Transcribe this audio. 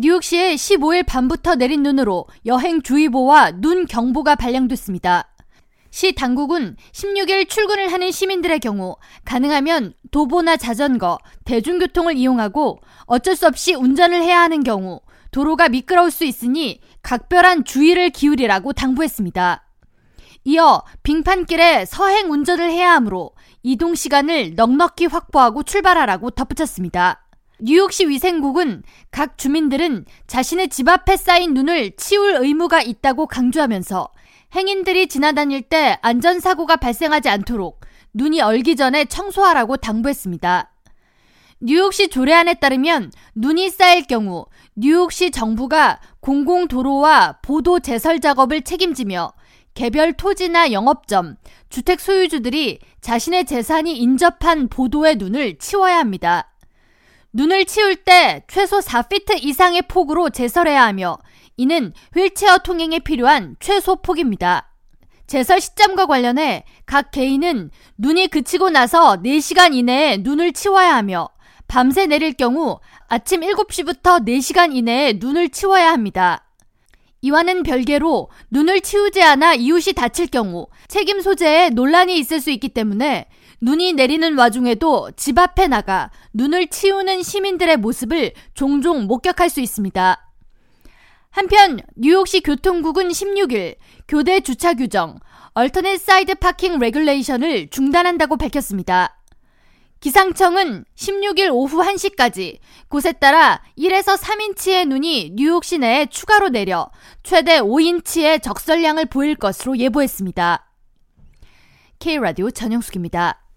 뉴욕시에 15일 밤부터 내린 눈으로 여행주의보와 눈 경보가 발령됐습니다. 시 당국은 16일 출근을 하는 시민들의 경우 가능하면 도보나 자전거, 대중교통을 이용하고 어쩔 수 없이 운전을 해야 하는 경우 도로가 미끄러울 수 있으니 각별한 주의를 기울이라고 당부했습니다. 이어 빙판길에 서행 운전을 해야 하므로 이동 시간을 넉넉히 확보하고 출발하라고 덧붙였습니다. 뉴욕시 위생국은 각 주민들은 자신의 집 앞에 쌓인 눈을 치울 의무가 있다고 강조하면서 행인들이 지나다닐 때 안전사고가 발생하지 않도록 눈이 얼기 전에 청소하라고 당부했습니다. 뉴욕시 조례안에 따르면 눈이 쌓일 경우 뉴욕시 정부가 공공도로와 보도 제설 작업을 책임지며 개별 토지나 영업점, 주택 소유주들이 자신의 재산이 인접한 보도의 눈을 치워야 합니다. 눈을 치울 때 최소 4피트 이상의 폭으로 제설해야 하며 이는 휠체어 통행에 필요한 최소 폭입니다. 제설 시점과 관련해 각 개인은 눈이 그치고 나서 4시간 이내에 눈을 치워야 하며 밤새 내릴 경우 아침 7시부터 4시간 이내에 눈을 치워야 합니다. 이와는 별개로 눈을 치우지 않아 이웃이 다칠 경우 책임 소재에 논란이 있을 수 있기 때문에 눈이 내리는 와중에도 집 앞에 나가 눈을 치우는 시민들의 모습을 종종 목격할 수 있습니다. 한편 뉴욕시 교통국은 16일 교대 주차 규정 Alternate Side Parking Regulation을 중단한다고 밝혔습니다. 기상청은 16일 오후 1시까지 곳에 따라 1에서 3인치의 눈이 뉴욕 시내에 추가로 내려 최대 5인치의 적설량을 보일 것으로 예보했습니다. K라디오 전영숙입니다.